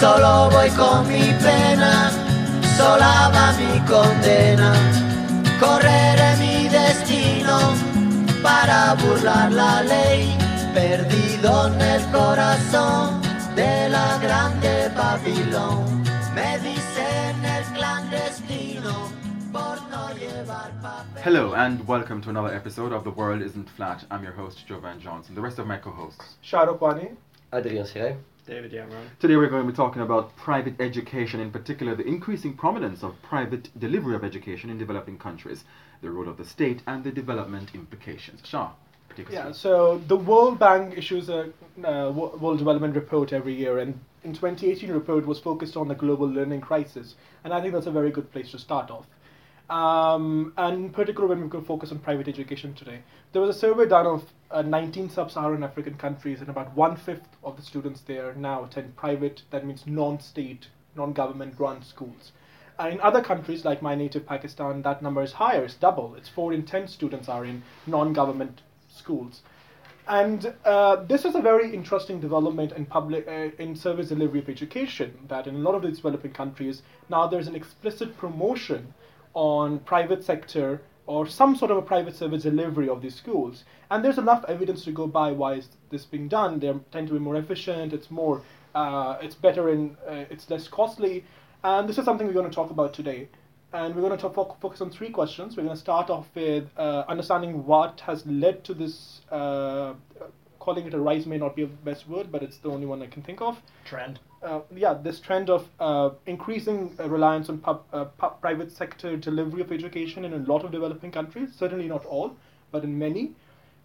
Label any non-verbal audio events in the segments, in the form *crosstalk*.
Solo voy con mi pena, sola va mi condena. Correré mi destino para burlar la ley, perdido en el corazón de la grande Babilón. Me dicen el clandestino por no llevar papel. Hello and welcome to another episode of The World Isn't Flat. I'm your host, Jovan Johnson. The rest of my co-hosts. Shahrukh Wani. Adrien Siray. David Yamron. Today we're going to be talking about private education, in particular the increasing prominence of private delivery of education in developing countries, the role of the state, and the development implications. Shah, particularly. Yeah, so the World Bank issues a uh, World Development Report every year, and in 2018 report was focused on the global learning crisis, and I think that's a very good place to start off. Um, and particular, when we focus on private education today, there was a survey done of uh, 19 sub-Saharan African countries, and about one fifth of the students there now attend private. That means non-state, non-government run schools. Uh, in other countries like my native Pakistan, that number is higher. It's double. It's four in ten students are in non-government schools. And uh, this is a very interesting development in public uh, in service delivery of education. That in a lot of these developing countries now there's an explicit promotion on private sector or some sort of a private service delivery of these schools. And there's enough evidence to go by why is this being done. They tend to be more efficient. It's more, uh, it's better and uh, it's less costly. And this is something we're going to talk about today. And we're going to talk, focus on three questions. We're going to start off with uh, understanding what has led to this. Uh, calling it a rise may not be the best word, but it's the only one I can think of. Trend. Uh, yeah, this trend of uh, increasing uh, reliance on pub, uh, pub, private sector delivery of education in a lot of developing countries. Certainly not all, but in many.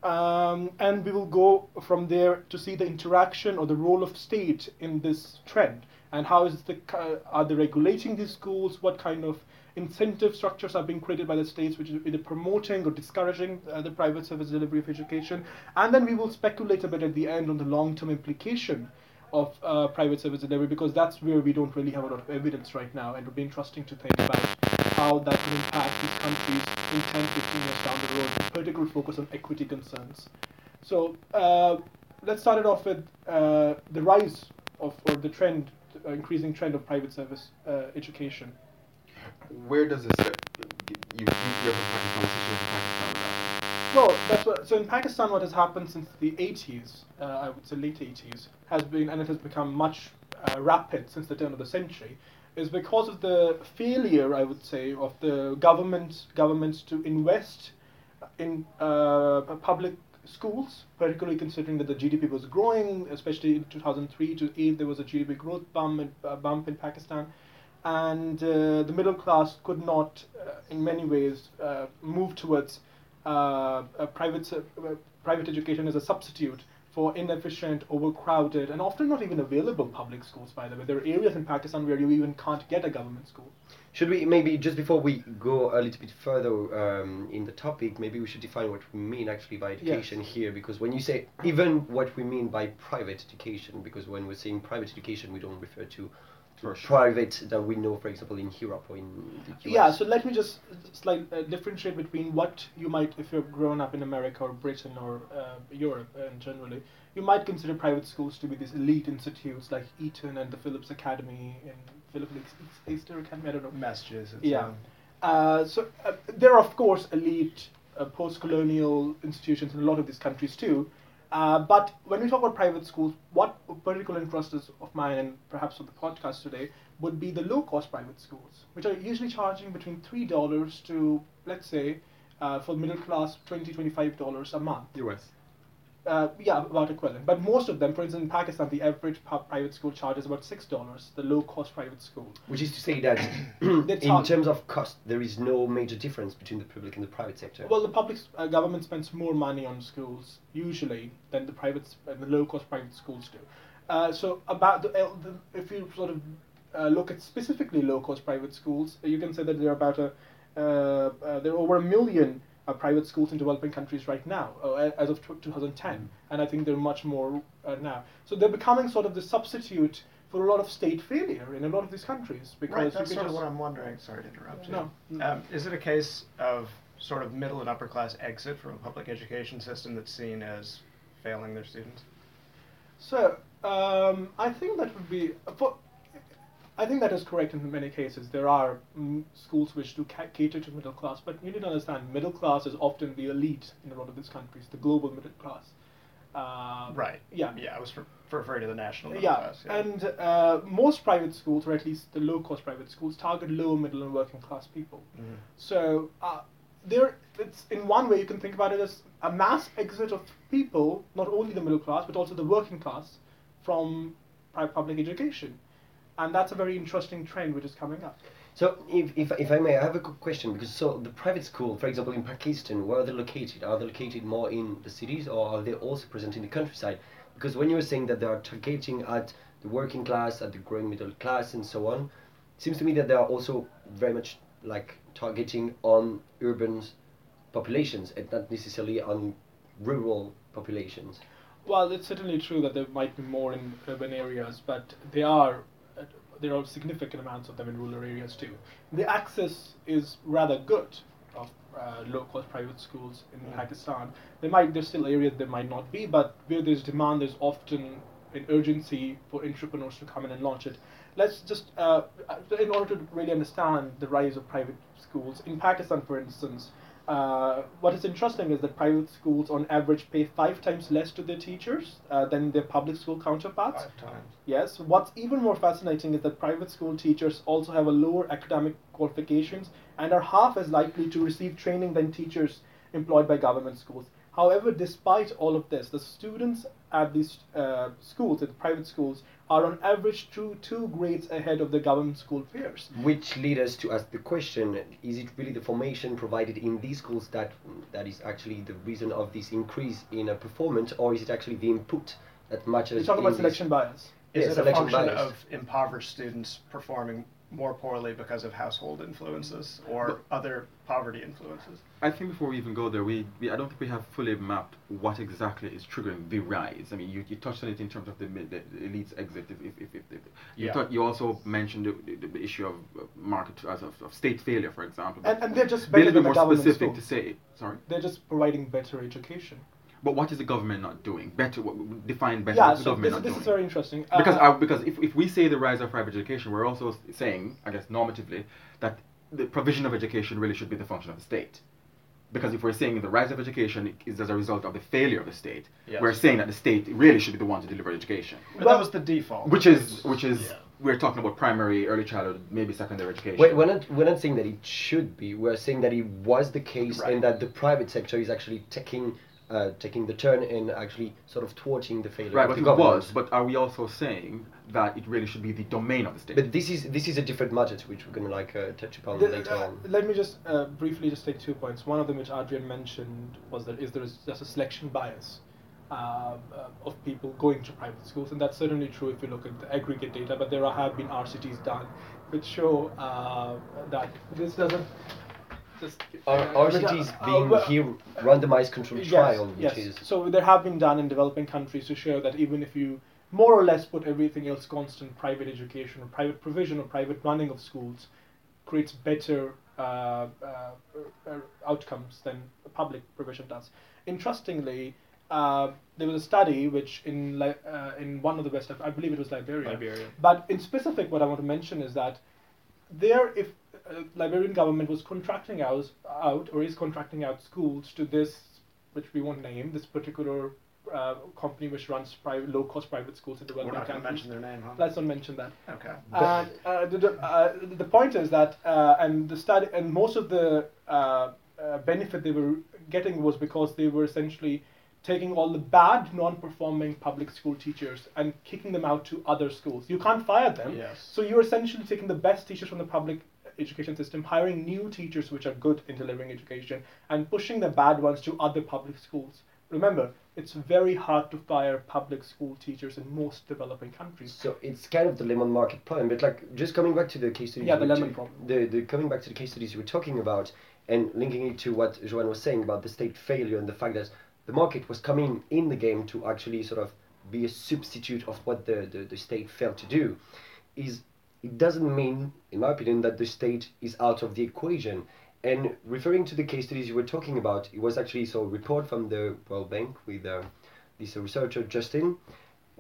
Um, and we will go from there to see the interaction or the role of state in this trend and how is the uh, are they regulating these schools? What kind of incentive structures are being created by the states, which is either promoting or discouraging uh, the private service delivery of education? And then we will speculate a bit at the end on the long-term implication of uh, private service delivery because that's where we don't really have a lot of evidence right now, and it would be interesting to think about how that will impact these countries in 10, 15 years down the road, with particular focus on equity concerns. So uh, let's start it off with uh, the rise of or the trend, uh, increasing trend of private service uh, education. Where does this sit? You, you, Well, that's what. So in Pakistan, what has happened since the 80s, uh, I would say late 80s, has been, and it has become much uh, rapid since the turn of the century, is because of the failure, I would say, of the government governments to invest in uh, public schools, particularly considering that the GDP was growing, especially in 2003 to 8, there was a GDP growth bump in, uh, bump in Pakistan, and uh, the middle class could not, uh, in many ways, uh, move towards private uh, private education as a substitute for inefficient, overcrowded, and often not even available public schools. By the way, there are areas in Pakistan where you even can't get a government school. Should we maybe just before we go a little bit further um, in the topic, maybe we should define what we mean actually by education here, because when you say even what we mean by private education, because when we're saying private education, we don't refer to, to For private that we know, for example, in Europe or in the US. Yeah, so let me just slight, uh, differentiate between what you might, if you're grown up in America or Britain or uh, Europe and generally, you might consider private schools to be these elite institutes like Eton and the Phillips Academy and Phillips Exeter Academy. I don't know. Massachusetts. Yeah. Uh, so uh, there are of course elite uh, post-colonial institutions in a lot of these countries too. Uh, but when we talk about private schools, what particular interest is of mine and perhaps of the podcast today would be the low-cost private schools, which are usually charging between three dollars to let's say uh, for middle class $20, 25 dollars a month. US. Uh, yeah, about equivalent. But most of them, for instance, in Pakistan, the average private school charges about six dollars. The low-cost private school. Which is to say that *coughs* in terms of cost, there is no major difference between the public and the private sector. Well, the public uh, government spends more money on schools usually than the private, uh, the low-cost private schools do. Uh, so about the, the if you sort of uh, look at specifically low-cost private schools, you can say that there are about a uh, uh, there are over a million uh, private schools in developing countries right now, uh, as of tw 2010, and I think they're much more uh, now. So they're becoming sort of the substitute for a lot of state failure in a lot of these countries because Right, that's can sort of what I'm wondering. Sorry to interrupt you. No. Um, is it a case of sort of middle and upper class exit from a public education system that's seen as failing their students? So um, I think that would be for I think that is correct in many cases. There are mm, schools which do ca- cater to middle class, but you need to understand middle class is often the elite in a lot of these countries, the global middle class. Uh, Right. Yeah. Yeah, I was for referring to the national middle Yeah, class. and uh, most private schools, or at least the low-cost private schools, target lower, middle, and working class people. Mhm. So uh, there, it's in one way you can think about it as a mass exit of people, not only the middle class but also the working class, from public education, and that's a very interesting trend which is coming up. So, if, if, if I may, I have a quick question because so the private school, for example, in Pakistan, where are they located? Are they located more in the cities or are they also present in the countryside? Because when you were saying that they are targeting at the working class, at the growing middle class, and so on, it seems to me that they are also very much like targeting on urban populations and not necessarily on rural populations. Well, it's certainly true that there might be more in urban areas, but they are there are significant amounts of them in rural areas too. The access is rather good of uh, low-cost private schools in Pakistan. There might there's still areas there might not be, but where there's demand, there's often an urgency for entrepreneurs to come in and launch it. Let's just, uh, in order to really understand the rise of private schools in Pakistan, for instance, uh, what is interesting is that private schools, on average, pay five times less to their teachers uh, than their public school counterparts. Five times. Yes. What's even more fascinating is that private school teachers also have a lower academic qualifications and are half as likely to receive training than teachers employed by government schools. However, despite all of this, the students at these uh, schools, at the private schools, are on average two, two grades ahead of the government school peers. Which lead us to ask the question: Is it really the formation provided in these schools that that is actually the reason of this increase in a performance, or is it actually the input that matches? We're talking about selection bias. Is Yeah, it a selection function bias. of impoverished students performing more poorly because of household influences or But- other poverty influences? I think before we even go there, we, we I don't think we have fully mapped what exactly is triggering the rise. I mean, you, you touched on it in terms of the, the elites exit. If, if, if, if, if you, Yeah. thought you also mentioned the, the, the issue of market as of, of state failure, for example. And, and they're just Be a better little than bit the more government specific to say. Sorry, They're just providing better education. But what is the government not doing? Better what, define better. Yeah, what the so government this, not this doing? is very interesting. because Uh, I, because if, if we say the rise of private education, we're also saying, I guess normatively, that the provision of education really should be the function of the state. Because if we're saying the rise of education is as a result of the failure of the state, Yes. we're saying that the state really should be the one to deliver education. But Well- that was the default. Which is which is Yeah. we're talking about primary, early childhood, maybe secondary education. Wait, we're not we're not saying that it should be. We're saying that it was the case, Right. and that the private sector is actually taking uh, taking the turn and actually sort of thwarting the failure right, of but the it government. was. But are we also saying that it really should be the domain of the state? But this is this is a different matter to which we're gonna like uh, touch upon The- later uh, on. Let me just uh, briefly just take two points. One of them, which Adrien mentioned, was that is there is just a selection bias uh, uh, of people going to private schools, and that's certainly true if you look at the aggregate data. But there are, have been RCTs done which show uh, that this doesn't just Our uh, RCTs uh, being well, here randomized controlled yes, trial, which yes. is So there have been done in developing countries to show that even if you more or less put everything else constant, private education or private provision or private running of schools creates better uh, uh, uh, outcomes than public provision does. Interestingly, uh, there was a study which in Li- uh, in one of the West, I believe it was Liberia, Liberia. but in specific, what I want to mention is that there, if uh, Liberian government was contracting out, out or is contracting out schools to this, which we won't name, this particular uh, company which runs private, low-cost private schools in the We're not going to mention their name, huh? Let's not mention that. Okay. And uh, the, the, uh, the point is that, uh, and the study, and most of the uh, uh, benefit they were getting was because they were essentially taking all the bad, non-performing public school teachers and kicking them out to other schools. You can't fire them, Yes. so you're essentially taking the best teachers from the public education system, hiring new teachers which are good in delivering education, and pushing the bad ones to other public schools. Remember, it's very hard to fire public school teachers in most developing countries. So it's kind of the lemon market problem, but like just coming back to the case studies. Yeah, the lemon problem. The, the coming back to the case studies you were talking about and linking it to what Jovan was saying about the state failure and the fact that the market was coming in the game to actually sort of be a substitute of what the, the, the state failed to do, is it doesn't mean, in my opinion, that the state is out of the equation. And referring to the case studies you were talking about, it was actually so a report from the World Bank with uh, this researcher Justin,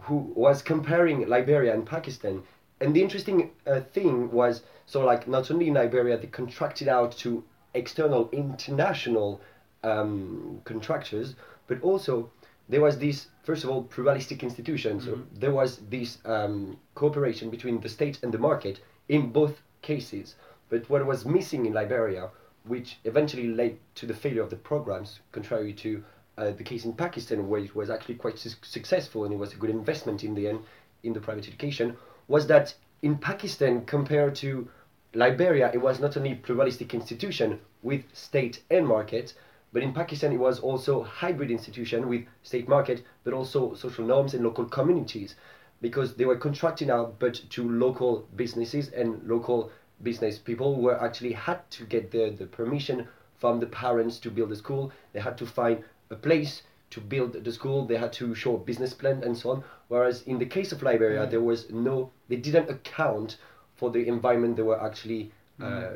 who was comparing Liberia and Pakistan, And the interesting uh, thing was so like not only in Liberia they contracted out to external international um, contractors, but also there was this first of all pluralistic institution. So Mhm. there was this um, cooperation between the state and the market in both cases. But what was missing in Liberia, which eventually led to the failure of the programs, contrary to uh, the case in Pakistan, where it was actually quite su- successful and it was a good investment in the end in the private education, was that in Pakistan compared to Liberia, it was not only pluralistic institution with state and market, but in Pakistan it was also hybrid institution with state market, but also social norms and local communities, because they were contracting out, but to local businesses and local business people were actually had to get the, the permission from the parents to build a school. They had to find a place to build the school. They had to show a business plan and so on. Whereas in the case of Liberia, there was no, they didn't account for the environment they were actually uh,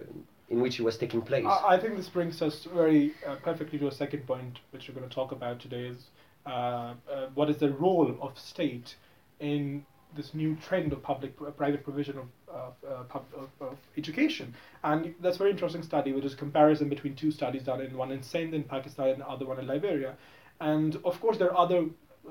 in which it was taking place. I, I think this brings us very uh, perfectly to a second point, which we're going to talk about today. Is uh, uh, what is the role of state in this new trend of public uh, private provision of of, uh, of of education? And that's a very interesting study, which is a comparison between two studies done in one in Sindh in Pakistan and the other one in Liberia. And of course, there are other,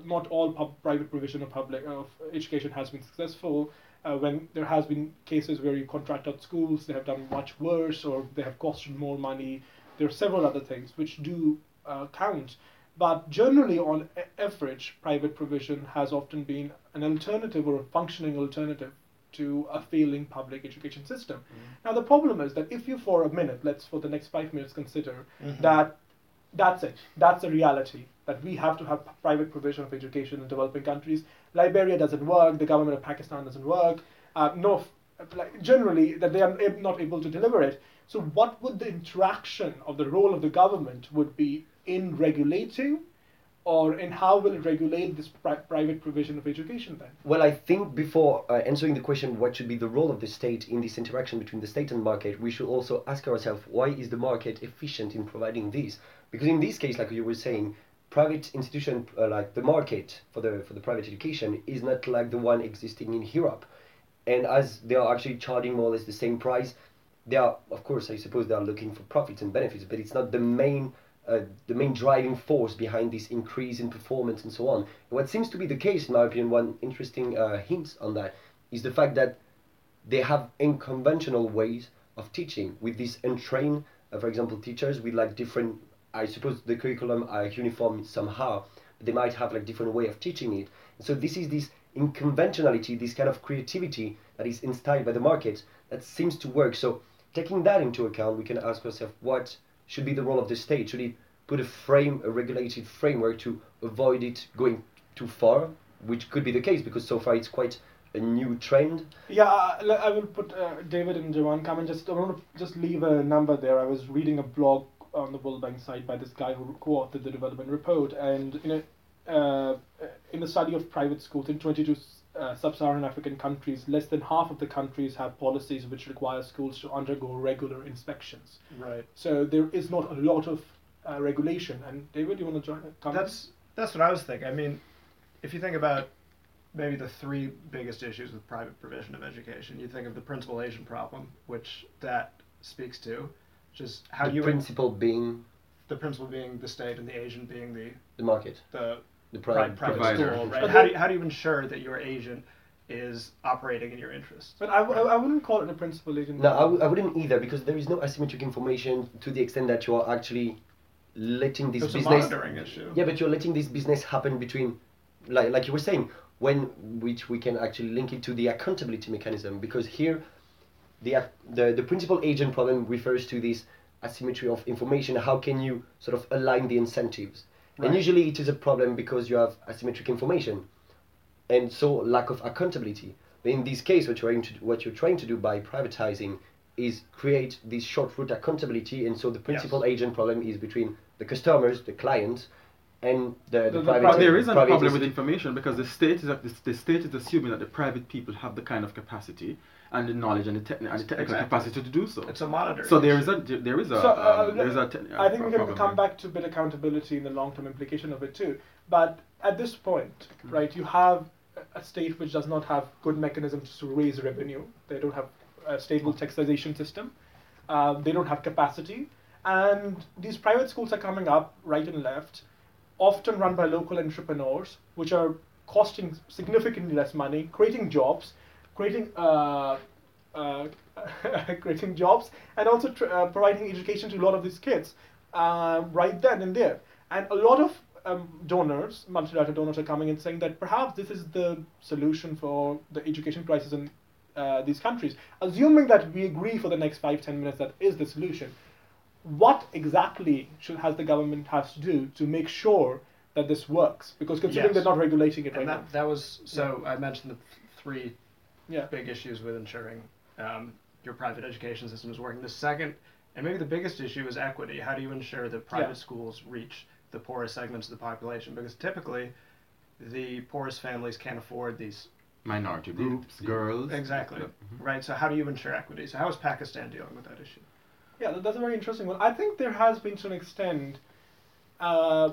not all pub, private provision of public of education has been successful. Uh, when there has been cases where you contract out schools, they have done much worse, or they have costed more money. There are several other things which do uh, count, but generally, on average, private provision has often been an alternative or a functioning alternative to a failing public education system. Now, the problem is that if you, for a minute, let's for the next five minutes consider that that's it. That's a reality. That we have to have private provision of education in developing countries. Liberia doesn't work. The government of Pakistan doesn't work. Uh, no, like generally that they are not able to deliver it. So, what would the interaction of the role of the government would be in regulating, or in how will it regulate this pri- private provision of education then? Well, I think before uh, answering the question, what should be the role of the state in this interaction between the state and market, we should also ask ourselves why is the market efficient in providing this? Because in this case, like you were saying, private institution uh, like the market for the for the private education is not like the one existing in Europe, and as they are actually charging more or less the same price, they are of course I suppose they are looking for profits and benefits, but it's not the main uh, the main driving force behind this increase in performance and so on. And what seems to be the case, in my opinion, one interesting uh, hint on that is the fact that they have unconventional ways of teaching with these untrained, uh, for example, teachers with like different. I suppose the curriculum are uniform somehow, but they might have like different way of teaching it. And so this is this unconventionality, this kind of creativity that is instilled by the market that seems to work. So taking that into account, we can ask ourselves what should be the role of the state? Should it put a frame, a regulated framework to avoid it going too far, which could be the case because so far it's quite a new trend. Yeah, I, I will put uh, David and Jovan come and just I want to just leave a number there. I was reading a blog on the World Bank site by this guy who co-authored the development report, and in a uh, in the study of private schools in 22 uh, sub-Saharan African countries, less than half of the countries have policies which require schools to undergo regular inspections. Right. So there is not a lot of uh, regulation. And David, you want to join? Come That's that's what I was thinking. I mean, if you think about maybe the three biggest issues with private provision of education, you think of the principal agent problem, which that speaks to, which is how the you principle being the principal being the state and the agent being the the market, the the private, private provider. school, right? But How do, you, how do you ensure that your agent is operating in your interest? But I, I, I wouldn't call it a principal agent. No, I, w- I wouldn't either because there is no asymmetric information to the extent that you are actually letting this It's a business. monitoring issue. Yeah, but you're letting this business happen between, like, like you were saying, when which we can actually link it to the accountability mechanism because here, the the the principal agent problem refers to this asymmetry of information. How can you sort of align the incentives? And usually it is a problem because you have asymmetric information, and so lack of accountability. But in this case, what you're trying to what you're trying to do by privatizing is create this short route accountability, and so the principal agent problem is between the customers, the clients, and the, the, The- private. There is a problem with information because the state is the, the state is assuming that the private people have the kind of capacity and the knowledge and the, techni- and the technical Exactly. capacity to do so. It's a monitoring. So there is a there is a So, uh, um, there is a te- I think we can come back to a bit accountability and the long-term implication of it too. But at this point, Mm-hmm. right, you have a state which does not have good mechanisms to raise revenue. They don't have a stable taxation system. Uh, they don't have capacity. And these private schools are coming up right and left, often run by local entrepreneurs, which are costing significantly less money, creating jobs, creating uh, uh, *laughs* creating jobs, and also tr- uh, providing education to a lot of these kids uh, right then and there. And a lot of um, donors, multilateral donors, are coming and saying that perhaps this is the solution for the education crisis in uh, these countries. Assuming that we agree for the next five ten minutes that is the solution, what exactly should has the government has to do to make sure that this works? Because considering Yes. they're not regulating it And right that, that was so. I mentioned the three now. Yeah. big issues with ensuring um, your private education system is working. The second, and maybe the biggest issue, is equity. How do you ensure that private Yeah. schools reach the poorest segments of the population? Because typically, the poorest families can't afford these. Minority The- groups, the- girls. Exactly. Yeah. Mhm. Right. So how do you ensure equity? So how is Pakistan dealing with that issue? Yeah, that's a very interesting one. I think there has been to an extent. Uh,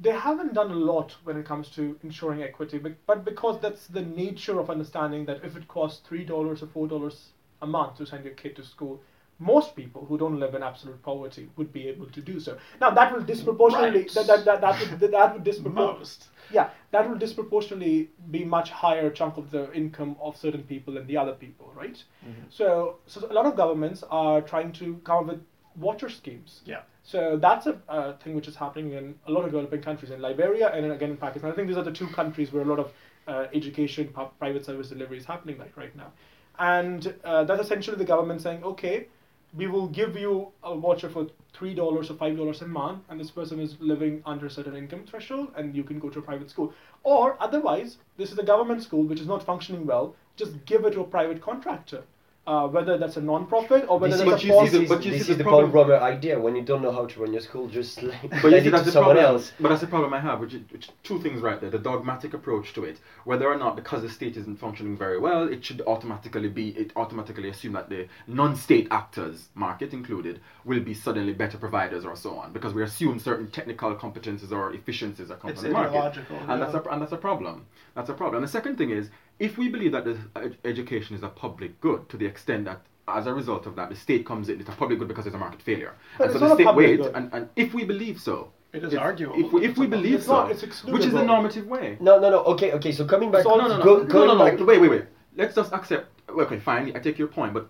they haven't done a lot when it comes to ensuring equity, but, but because that's the nature of understanding that if it costs three dollars or four dollars a month to send your kid to school, most people who don't live in absolute poverty would be able to do so. Now that will disproportionately Right. that, that, that, that would that would disproportionately yeah, that will disproportionately be much higher chunk of the income of certain people than the other people, right? Mm-hmm. So, so a lot of governments are trying to come up with voucher schemes. Yeah. So that's a thing which is happening in a lot of developing countries, in Liberia and then again in Pakistan. I think these are the two countries where a lot of uh, education, pu- private service delivery is happening like right now. And uh, that's essentially the government saying, okay, we will give you a voucher for three dollars or five dollars a month, and this person is living under a certain income threshold, and you can go to a private school. Or otherwise, this is a government school which is not functioning well. Just give it to a private contractor, uh, whether that's a non-profit or whether This that's is, a But you see this policy. is, but you this see is the the Paul problem- Romer idea. When you don't know how to run your school, just *laughs* let, But you see, it that's to the someone problem. else. But that's the problem I have, which is which, two things right there: the dogmatic approach to it, whether or not because the state isn't functioning very well, it should automatically be it automatically assume that the non-state actors, market included, will be suddenly better providers or so on, because we assume certain technical competences or efficiencies are coming It's from the market, ideological, and that's a and that's a problem. That's a problem. The second thing is, if we believe that the ed- education is a public good to the extent that as a result of that, the state comes in, it's a public good because it's a market failure. But and it's so the not a state public wait, good. and, and if we believe so, It is if- arguable If we, that if it's we believe It's so, not, it's which is the normative way. No, no, no. Okay, okay. So coming back, So- No, no, no, go, no, no, no, back. Wait, wait, wait. Let's just accept. Okay, fine. I take your point, but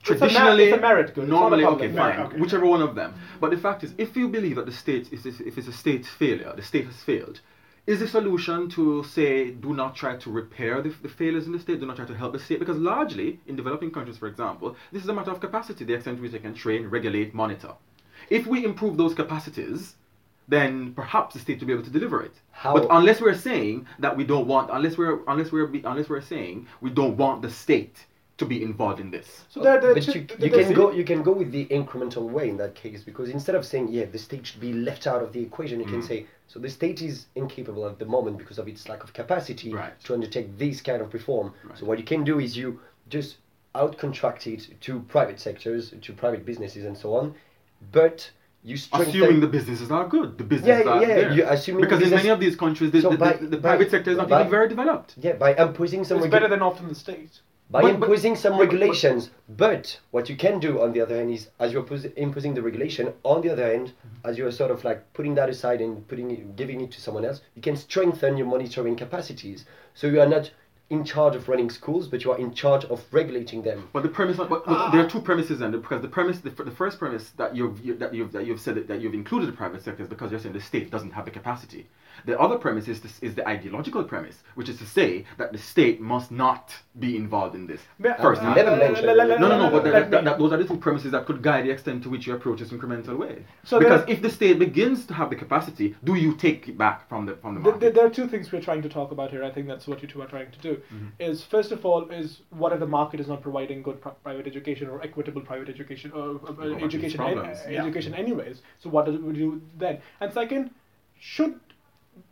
It's a mer- traditionally, it's a merit good, it's not a normally, public okay, merit. fine, Okay. whichever one of them. But the fact is, if you believe that the state is, if it's a state failure, the state has failed. Is the solution to say do not try to repair the, the failures in the state, do not try to help the state? Because largely, in developing countries, for example, this is a matter of capacity, the extent to which they can train, regulate, monitor. If we improve those capacities, then perhaps the state will be able to deliver it. How- But unless we're saying that we don't want, unless we're unless we're unless we're saying we don't want the state to be involved in this. So there, there, but two- you, there- you can go you can go with the incremental way in that case because instead of saying yeah the state should be left out of the equation you Mm. can say so the state is incapable at the moment because of its lack of capacity Right. to undertake this kind of reform Right. so what you can do is you just outcontract it to private sectors to private businesses and so on but you strengthen Assuming the businesses are good, the businesses Yeah, are yeah, there. you- assuming because in many of these countries, the, So the, by- the, the by- private sector is not by- even very developed. yeah by imposing some it's regu- better than often the state. By But- but- imposing some but- but- regulations. But, what you can do on the other hand is, as you're pos- imposing the regulation, on the other hand, Mm-hmm. as you're sort of like putting that aside and putting it, giving it to someone else, you can strengthen your monitoring capacities. So you are not in charge of running schools, but you are in charge of regulating them. But the premise, but, but Ah. there are two premises, then, because the premise, the, the first premise that you've you, that you've that you've said that, that you've included the private sector is because you're saying the state doesn't have the capacity. The other premise is this, is the ideological premise, which is to say that the state must not be involved in this. First, uh, never uh, mentioned le- le- it. le- No, no, no, but that, that, that, those are the two premises that could guide the extent to which you approach this incremental way. So because if the state begins to have the capacity, do you take it back from the from the There, market? there, there are two things we're trying to talk about here. I think that's what you two are trying to do. Mm-hmm. Is first of all, is what if the market is not providing good pri- private education or equitable private education or uh, back to education an- uh, Yeah. education anyways? So what do we do then? And second, should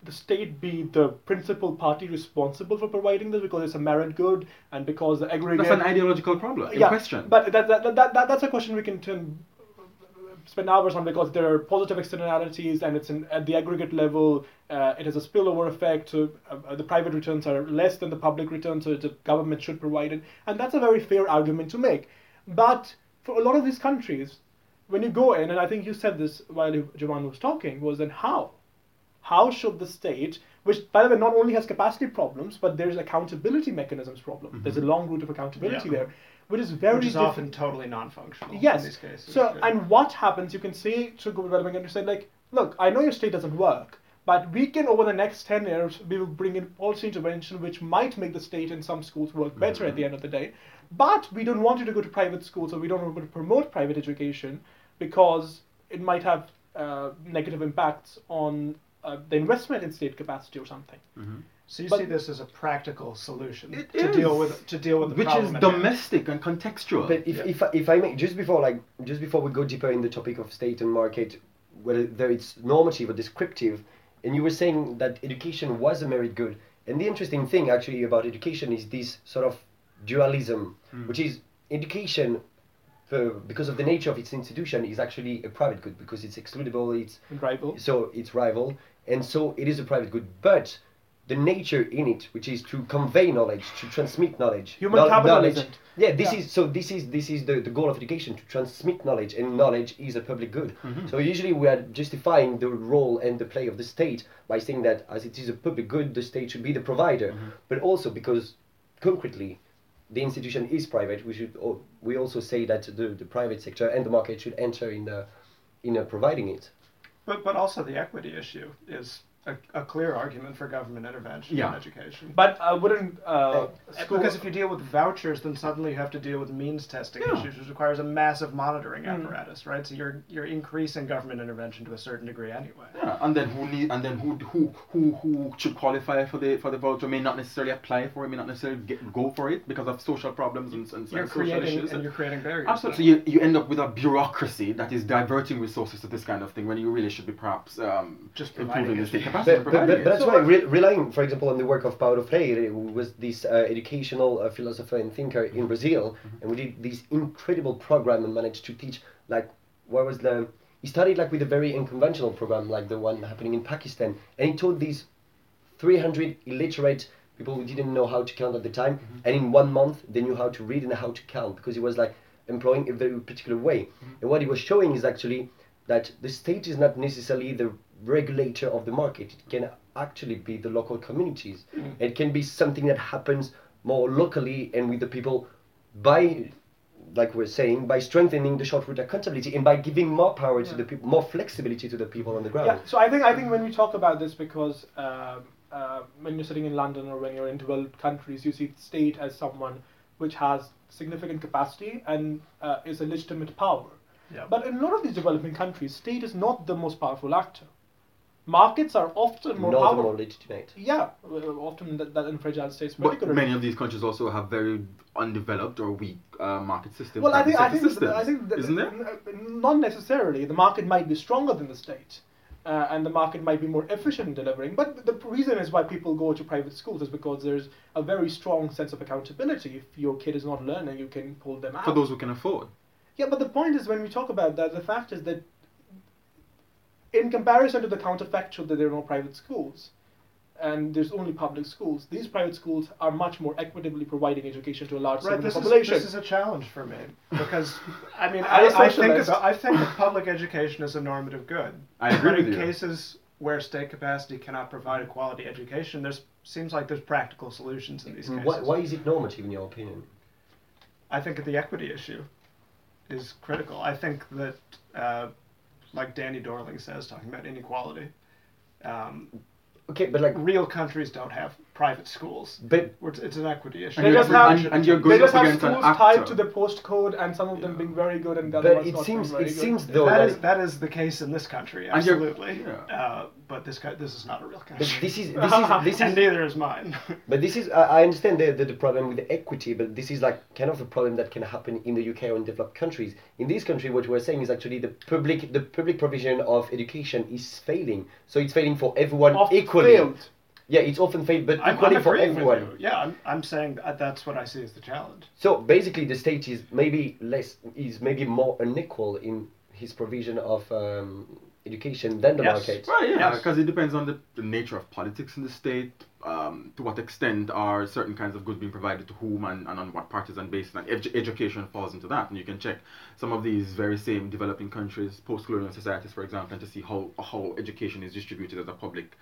the state be the principal party responsible for providing this because it's a merit good and because the aggregate That's an ideological problem. in yeah, question. But that, that, that, that, that's a question we can turn spend hours on because there are positive externalities and it's in, at the aggregate level. Uh, it has a spillover effect. So uh, the private returns are less than the public returns, so the government should provide it, and that's a very fair argument to make. But for a lot of these countries, when you go in, and I think you said this while Jovan was talking, was then how? How should the state, which by the way not only has capacity problems, but there's accountability mechanisms problem. Mm-hmm. There's a long route of accountability yeah. there, which is very which is often totally non-functional. Yes. In these cases. So and what happens? You can say to go developing and say like, look, I know your state doesn't work, but we can over the next ten years we will bring in policy intervention which might make the state in some schools work better mm-hmm. at the end of the day. But we don't want you to go to private schools, or we don't want to promote private education because it might have uh, negative impacts on uh, the investment in state capacity or something. Mm-hmm. So you but see this as a practical solution to is. deal with to deal with the which problem is domestic and contextual. But if, yeah. if, if I may, just before like just before we go deeper in the topic of state and market, whether it's normative or descriptive, and you were saying that education was a merit good, and the interesting thing actually about education is this sort of dualism, mm. which is education for, because of the nature of its institution, is actually a private good because it's excludable, it's rival. So it's rival, and so it is a private good. But the nature in it, which is to convey knowledge, to transmit knowledge. Human no, capital knowledge. Yeah, this yeah. is so. This is this is the, the goal of education to transmit knowledge, and knowledge is a public good. Mm-hmm. So usually we are justifying the role and the play of the state by saying that as it is a public good, the state should be the provider, mm-hmm. but also because concretely the institution is private, we should we also say that the, the private sector and the market should enter in the in providing it. But but also the equity issue is a, a, clear argument for government intervention yeah. in education. But I wouldn't. Uh, uh, because if you deal with vouchers, then suddenly you have to deal with means testing yeah. issues, which requires a massive monitoring mm. apparatus, right? So you're you're increasing government intervention to a certain degree anyway. Yeah, and then who need and then who who who who should qualify for the for the voucher may not necessarily apply for it, may not necessarily get, go for it because of social problems and, and, you're and creating, social issues. And you're creating barriers. Absolutely, so you, you end up with a bureaucracy that is diverting resources to this kind of thing when you really should be perhaps um, just improving the state capacity. But, but, but, that's so why, re- relying, for example, on the work of Paulo Freire, who was this uh, educational uh, philosopher and thinker in Brazil, mm-hmm. and we did this incredible program and managed to teach, like, what was the. He started like with a very unconventional program, like the one happening in Pakistan, and he taught these 300 illiterate people who didn't know how to count at the time, mm-hmm. and in one month they knew how to read and how to count because he was like employing a very particular way. Mm-hmm. And what he was showing is actually that the state is not necessarily the regulator of the market. It can actually be the local communities. Mm. It can be something that happens more locally and with the people by like we're saying, by strengthening the short route accountability and by giving more power to the people, more flexibility to the people on the ground. Yeah. So I think I think when we talk about this, because uh, uh, when you're sitting in London or when you're in developed countries, you see the state as someone which has significant capacity and uh, is a legitimate power. Yeah. But in a lot of these developing countries, state is not the most powerful actor markets are often more not more legitimate. Yeah, often that, that in fragile states. But many of these countries also have very undeveloped or weak uh, market systems. Well, I think I think, systems, I think isn't there? Not necessarily. The market might be stronger than the state. Uh, and the market might be more efficient in delivering. But the reason is why people go to private schools is because there's a very strong sense of accountability. If your kid is not learning, you can pull them out. For those who can afford. Yeah, but the point is when we talk about that, the fact is that in comparison to the counterfactual that there are no private schools and there's only public schools, these private schools are much more equitably providing education to a large right, segment of the population. Is, this is a challenge for me because I mean *laughs* I, I, think about, I think that public education is a normative good. I agree but with in you. cases where state capacity cannot provide a quality education, there seems like there's practical solutions in these cases. Why, why is it normative in your opinion? I think that the equity issue is critical. I think that uh, like Danny Dorling says, talking about inequality. Um, okay, but like real countries don't have private schools. But it's an equity issue. They just have, and, and you're going they just have schools tied to the postcode, and some of them being very good and the other ones it not seems, very it good. seems though that, that is that is the case in this country, absolutely. Yeah. Uh, but this this is not a real country. But this is this is *laughs* this is and neither is mine. *laughs* but this is I understand the, the, the problem with the equity, but this is like kind of a problem that can happen in the UK or in developed countries. In this country, what we're saying is actually the public the public provision of education is failing. So it's failing for everyone Oft equally. Failed. Yeah, it's often failed, but I'm, equally I'm for everyone. Yeah, I'm, I'm saying that that's what I see as the challenge. So basically, the state is maybe less is maybe more unequal in his provision of um, education than the Yes. market. Well, yeah, Yes. because it depends on the, the nature of politics in the state, um, to what extent are certain kinds of goods being provided to whom and, and on what partisan basis, and edu- education falls into that. And you can check some of these very same developing countries, post-colonial societies, for example, and to see how, how education is distributed as a public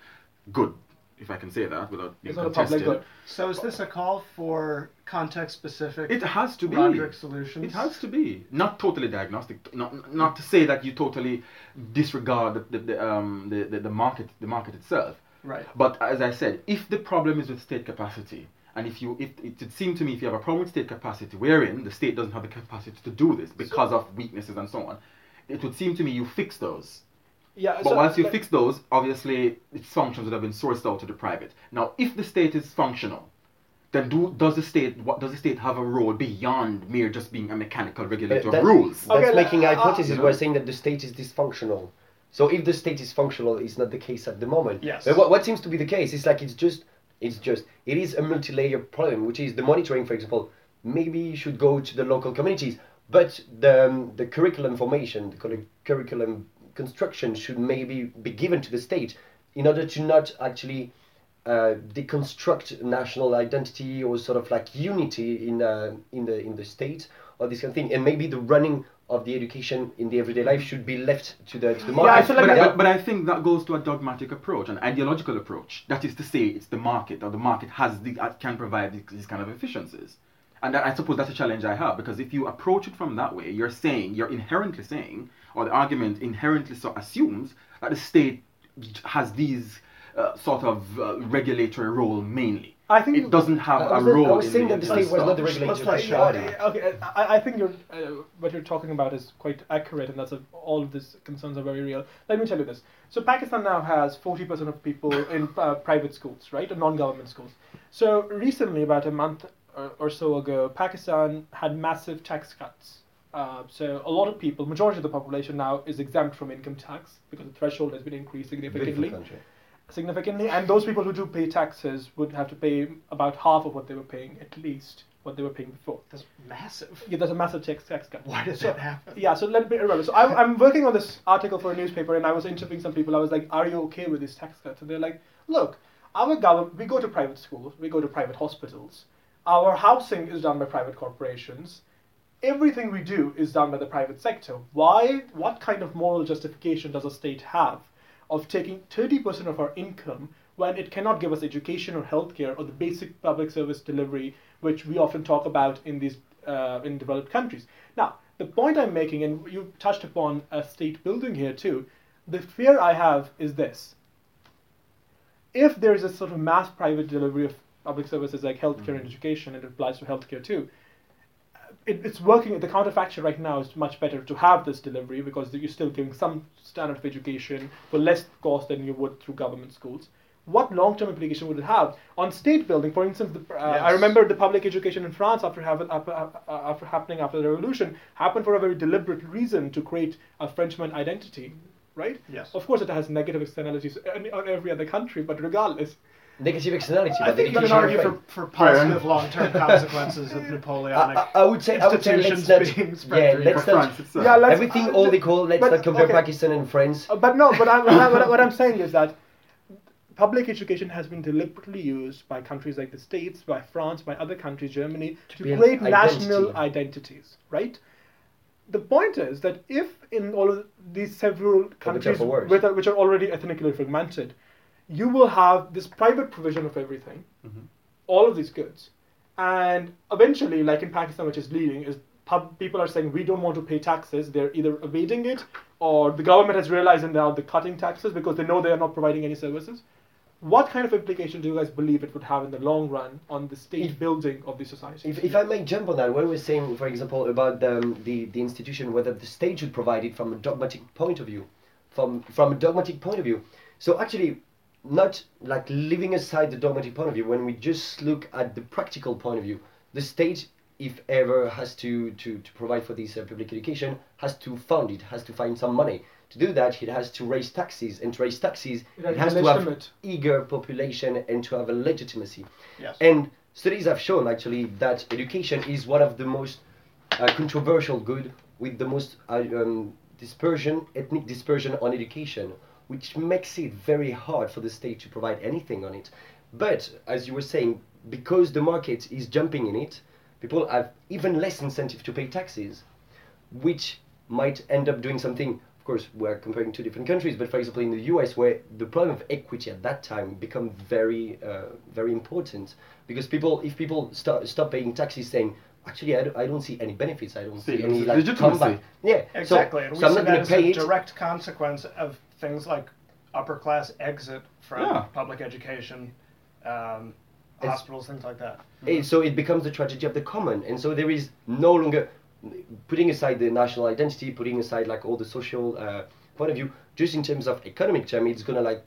good, if I can say that without being It's not a public contested. good. So is this a call for context-specific It has to be. Rodrik solutions? It has to be not totally diagnostic. Not not to say that you totally disregard the the, the um the, the, the market the market itself. Right. But as I said, if the problem is with state capacity, and if you if it would seem to me if you have a problem with state capacity wherein the state doesn't have the capacity to do this because of weaknesses and so on, it would seem to me you fix those. Yeah. But so, once you like- fix those, obviously its functions would have been sourced out to the private. Now, if the state is functional, then do does the state what does the state have a role beyond mere just being a mechanical regulator that- of rules? That's Okay, making uh, a hypothesis. uh, We're saying that the state is dysfunctional. So if the state is functional, it's not the case at the moment. Yes. But what, what seems to be the case is like it's just it's just it is a multi-layer problem, which is the monitoring, for example. Maybe you should go to the local communities, but the um, the curriculum formation, the curriculum construction should maybe be given to the state in order to not actually uh, deconstruct national identity or sort of like unity in uh, in the in the state or this kind of thing. And maybe the running of the education in the everyday life should be left to the to the Yeah, I market. like but, but, but I think that goes to a dogmatic approach, an ideological approach. That is to say, it's the market, or the market has the, uh, can provide these, these kind of efficiencies. And I I suppose that's a challenge I have, because if you approach it from that way, you're saying, you're inherently saying, or the argument inherently so assumes that the state has these uh, sort of uh, regulatory role mainly. I think it doesn't have I a was not- I was saying the, that the state was not the regulator. play Yeah, Shoddy. okay, I, I think you're uh, what you're talking about is quite accurate, and that's a, all of these concerns are very real. Let me tell you this: so Pakistan now has 40% of people in uh, private schools, right, or non-government schools. So recently, about a month or, or so ago, Pakistan had massive tax cuts. Uh, so a lot of people, majority of the population now is exempt from income tax because the threshold has been increased Beautiful significantly country. significantly, and those people who do pay taxes would have to pay about half of what they were paying, at least what they were paying before. That's massive. Yeah, there's a massive tax tax cut. Why did So- that happen? Yeah, so let me irrelevant. So I, I'm working on this article for a newspaper, and I was interviewing some people. I was like, "Are you okay with these tax cuts?" And they're like, "Look, our government. We go to private schools. We go to private hospitals. Our housing is done by private corporations. Everything we do is done by the private sector. Why? What kind of moral justification does a state have of taking 30% of our income when it cannot give us education or healthcare or the basic public service delivery, which we often talk about in these uh, in developed countries. Now, the point I'm making, and you touched upon a state building here too, the fear I have is this: if there is a sort of mass private delivery of public services like healthcare and education, and it applies to healthcare too, it, it's working. The counterfactual right now is much better to have this delivery because you're still giving some standard of education for less cost than you would through government schools. What long-term implication would it have on state building? For instance, the, uh, I remember the public education in France after, having, after, uh, after happening after the revolution happened for a very deliberate reason to create a Frenchman identity, right? Yes. Of course, it has negative externalities on on every other country, but regardless, Negative externality. I but think you can argue for, for positive long-term consequences of *laughs* Napoleonic I, I- I would say I would say let's institutions not being spread *laughs* yeah let's not France itself. Yeah, let's- everything uh, all equal. Let's but- not compare okay. Pakistan and France. Uh, but no, but I'm, what, I, what, I- what I'm *laughs* saying is that public education has been deliberately used by countries like the States, by France, by other countries, Germany, to, be an create national identity. identities, right? The point is that if in all of these several countries for worse. with, which are already ethnically fragmented, you will have this private provision of everything, Mhm. all of these goods, and eventually, like in Pakistan, which is leading, is pub- people are saying we don't want to pay taxes. They're either evading it, or the government has realized and now they're cutting taxes because they know they are not providing any services. What kind of implication do you guys believe it would have in the long run on the state If- building of the society? If, if I may jump on that, when we're saying, for example, about um, the, the institution, whether the state should provide it from a dogmatic point of view, from, from a dogmatic point of view. So actually, not like leaving aside the dogmatic point of view, when we just look at the practical point of view, the state, if ever has to, to, to provide for this uh, public education, has to fund it, has to find some money. To do that, it has to raise taxes, and to raise taxes, It has it has to to be have eager population and to have a legitimacy. Yes. And studies have shown actually that education is one of the most uh, controversial good with the most uh, um, dispersion, ethnic dispersion on education, which makes it very hard for the state to provide anything on it. But as you were saying, because the market is jumping in it, people have even less incentive to pay taxes, which might end up doing something. Of course, we're comparing two different countries, but for example, in the U.S., where the problem of equity at that time become very, uh, very important, because people, if people start stop paying taxes, saying actually I don't, I don't see any benefits, I don't See, see any like legitimacy. comeback. Yeah, so- Exactly, and we so I'm see not that going as to pay a it. direct consequence of things like upper class exit from Yeah. public education, um, hospitals, things like that. Eh, so it becomes the tragedy of the common and so there is no longer putting aside the national identity putting aside like all the social uh, point of view just in terms of economic term it's gonna like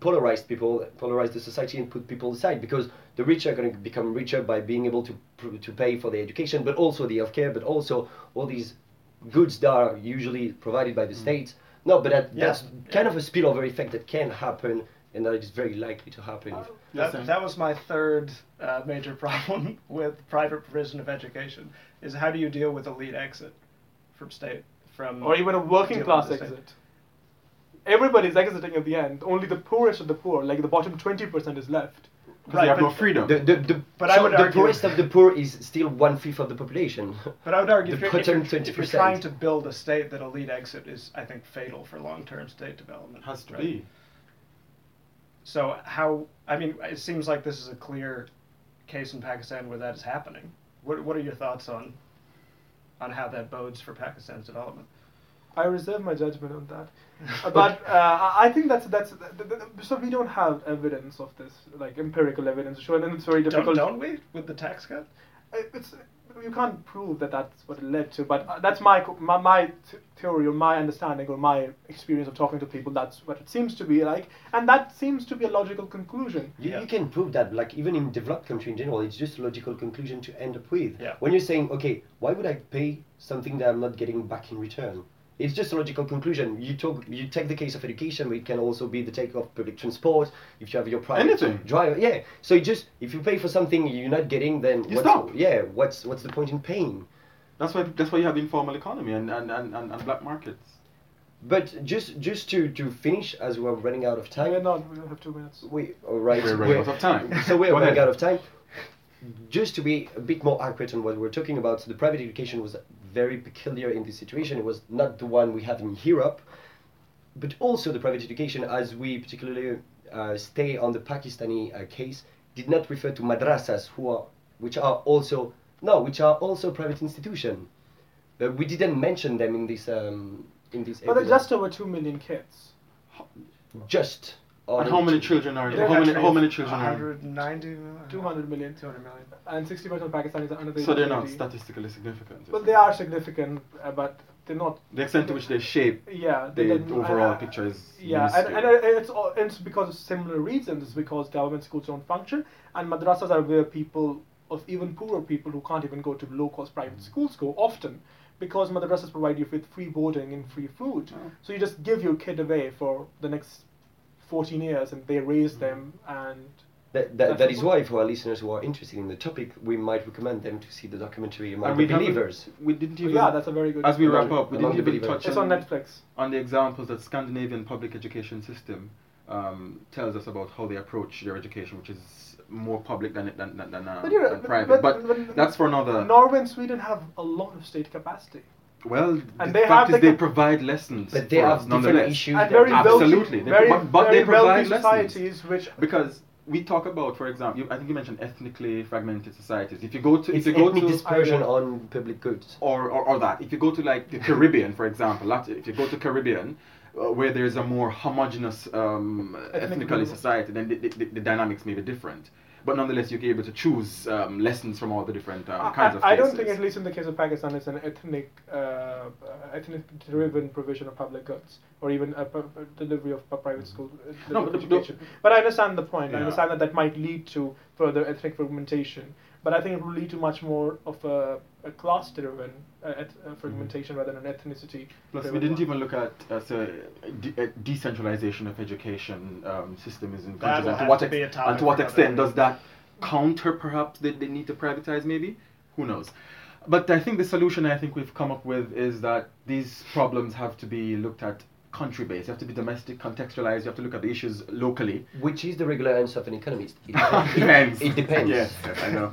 polarize people polarize the society and put people aside because the rich are going to become richer by being able to pr- to pay for their education but also the healthcare but also all these goods that are usually provided by the state no but that, Yeah. that's kind of a spillover effect that can happen and that is very likely to happen if that, that, was my third uh, major *laughs* problem with private provision of education is how do you deal with elite exit from state from or even a working class with the state. exit. Everybody's exiting at the end. Only the poorest of the poor, like the bottom twenty percent, is left. Because they have no freedom. The, the, the, But I so would the argue- poorest of the poor is still one fifth of the population. But I would argue *laughs* The if, you're, if, you're, bottom if you're trying to build a state that elite exit is, I think, fatal for long-term state development. has to right? be. So how? I mean, it seems like this is a clear case in Pakistan where that is happening. What What are your thoughts on on how that bodes for Pakistan's development? I reserve my judgment on that. Uh, *laughs* but uh, I I think that's that's th- th- so we don't have evidence of this, like empirical evidence to show, and it's very Don't, difficult. don't we with the tax cut? It's you can't prove that that's what it led to, but uh, that's my my, my th- theory or my understanding or my experience of talking to people. That's what it seems to be like, and that seems to be a logical conclusion. You, Yeah. you can prove that, like even in developed country in general, it's just a logical conclusion to end up with. Yeah. When you're saying, okay, why would I pay something that I'm not getting back in return? It's just a logical conclusion. You talk, you take the case of education, but it can also be the take of public transport. If you have your private Anything. driver, yeah. So it just if you pay for something you're not getting, then You what's, stop. Yeah, what's what's the point in paying? That's why that's why you have the informal economy and, and, and, and, and black markets. But just just to, to finish, as we're running out of time, We're not. We have two minutes. We all right. We're running out of time. So we're running ahead. out of time. Just to be a bit more accurate on what we're talking about, so the private education was very peculiar in this situation. It was not the one we have in Europe, but also the private education, as we particularly uh, stay on the Pakistani uh, case, did not refer to madrasas, who are which are also no, which are also private institution. Uh, we didn't mention them in this um, in this. But there's just over two million kids. just. And how many children are Yeah, how many how many children are 190 million? 200 million. 200 million. And 60 percent of Pakistanis are under the so they're not statistically significant. But they are significant, uh, but they're not. the extent to which they shape Yeah, the overall uh, picture is Yeah, and, minuscule. and uh, it's all, it's because of similar reasons. It's because government schools don't function, and madrasas are where people of even poorer people who can't even go to low-cost private schools go often, because madrasas provide you with free boarding and free food. Oh. So you just give your kid away for the next 14 years, and they raise them, and That, that, That's that is what- why, for our listeners who are interested in the topic, we might recommend them to see the documentary Among and the we Believers. We didn't even. yeah, that's a very good. as we wrap up, we didn't the even Believers. touch it's on Netflix. on the examples that Scandinavian public education system um, tells us about how they approach their education, which is more public than than than, than, uh, But than but- private. but- But, but- that's for another. Norway and Sweden have a lot of state capacity. Well, And the they fact have is the they provide lessons. But they for have us, different nonetheless. issues. and very Absolutely. wealthy, They very, pro- but very they provide lessons. societies which Because we talk about, for example, you, I think you mentioned ethnically fragmented societies. If you go to, It's if you go to, dispersion I- on public goods. or, or, or that. If you go to like the Caribbean, for example, if you go to Caribbean, uh, where there's a more homogenous um, ethnically society, then the, the, the dynamics may be different. But nonetheless, you're able to choose um, lessons from all the different um, I, kinds of things. I don't think, at least in the case of Pakistan, it's an ethnic, uh, ethnic-driven provision of public goods, or even a, p- delivery of p- private school uh, No, level but education. But I understand the point. I understand that that might lead to further ethnic fragmentation. But I think it will lead to much more of a, a class-driven uh, eth- uh, fragmentation rather than an ethnicity. Plus, we didn't one. even look at uh, so, de- uh, decentralization of education um, system is in That countries, and to what, to ex- be a topic and to what extent does that counter perhaps the, the need to privatize? Maybe who knows. but I think the solution I think we've come up with is that these problems have to be looked at country based. You have to be domestic, contextualized. You have to look at the issues locally. Which is the regular answer of an economist. *laughs* It depends. It depends. Yes, yes, I know.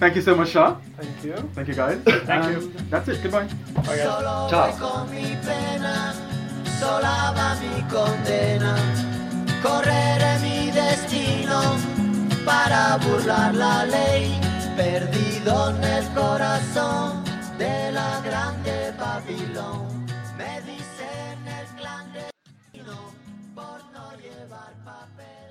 Thank you so much, Shah. Thank you. Thank you, guys. Thank you. That's it. Goodbye. Solo Ciao. voy con mi pena, sola va mi condena. Correré mi destino para burlar la ley, perdido en el corazón de la grande Babilón. Me dice everybody popping.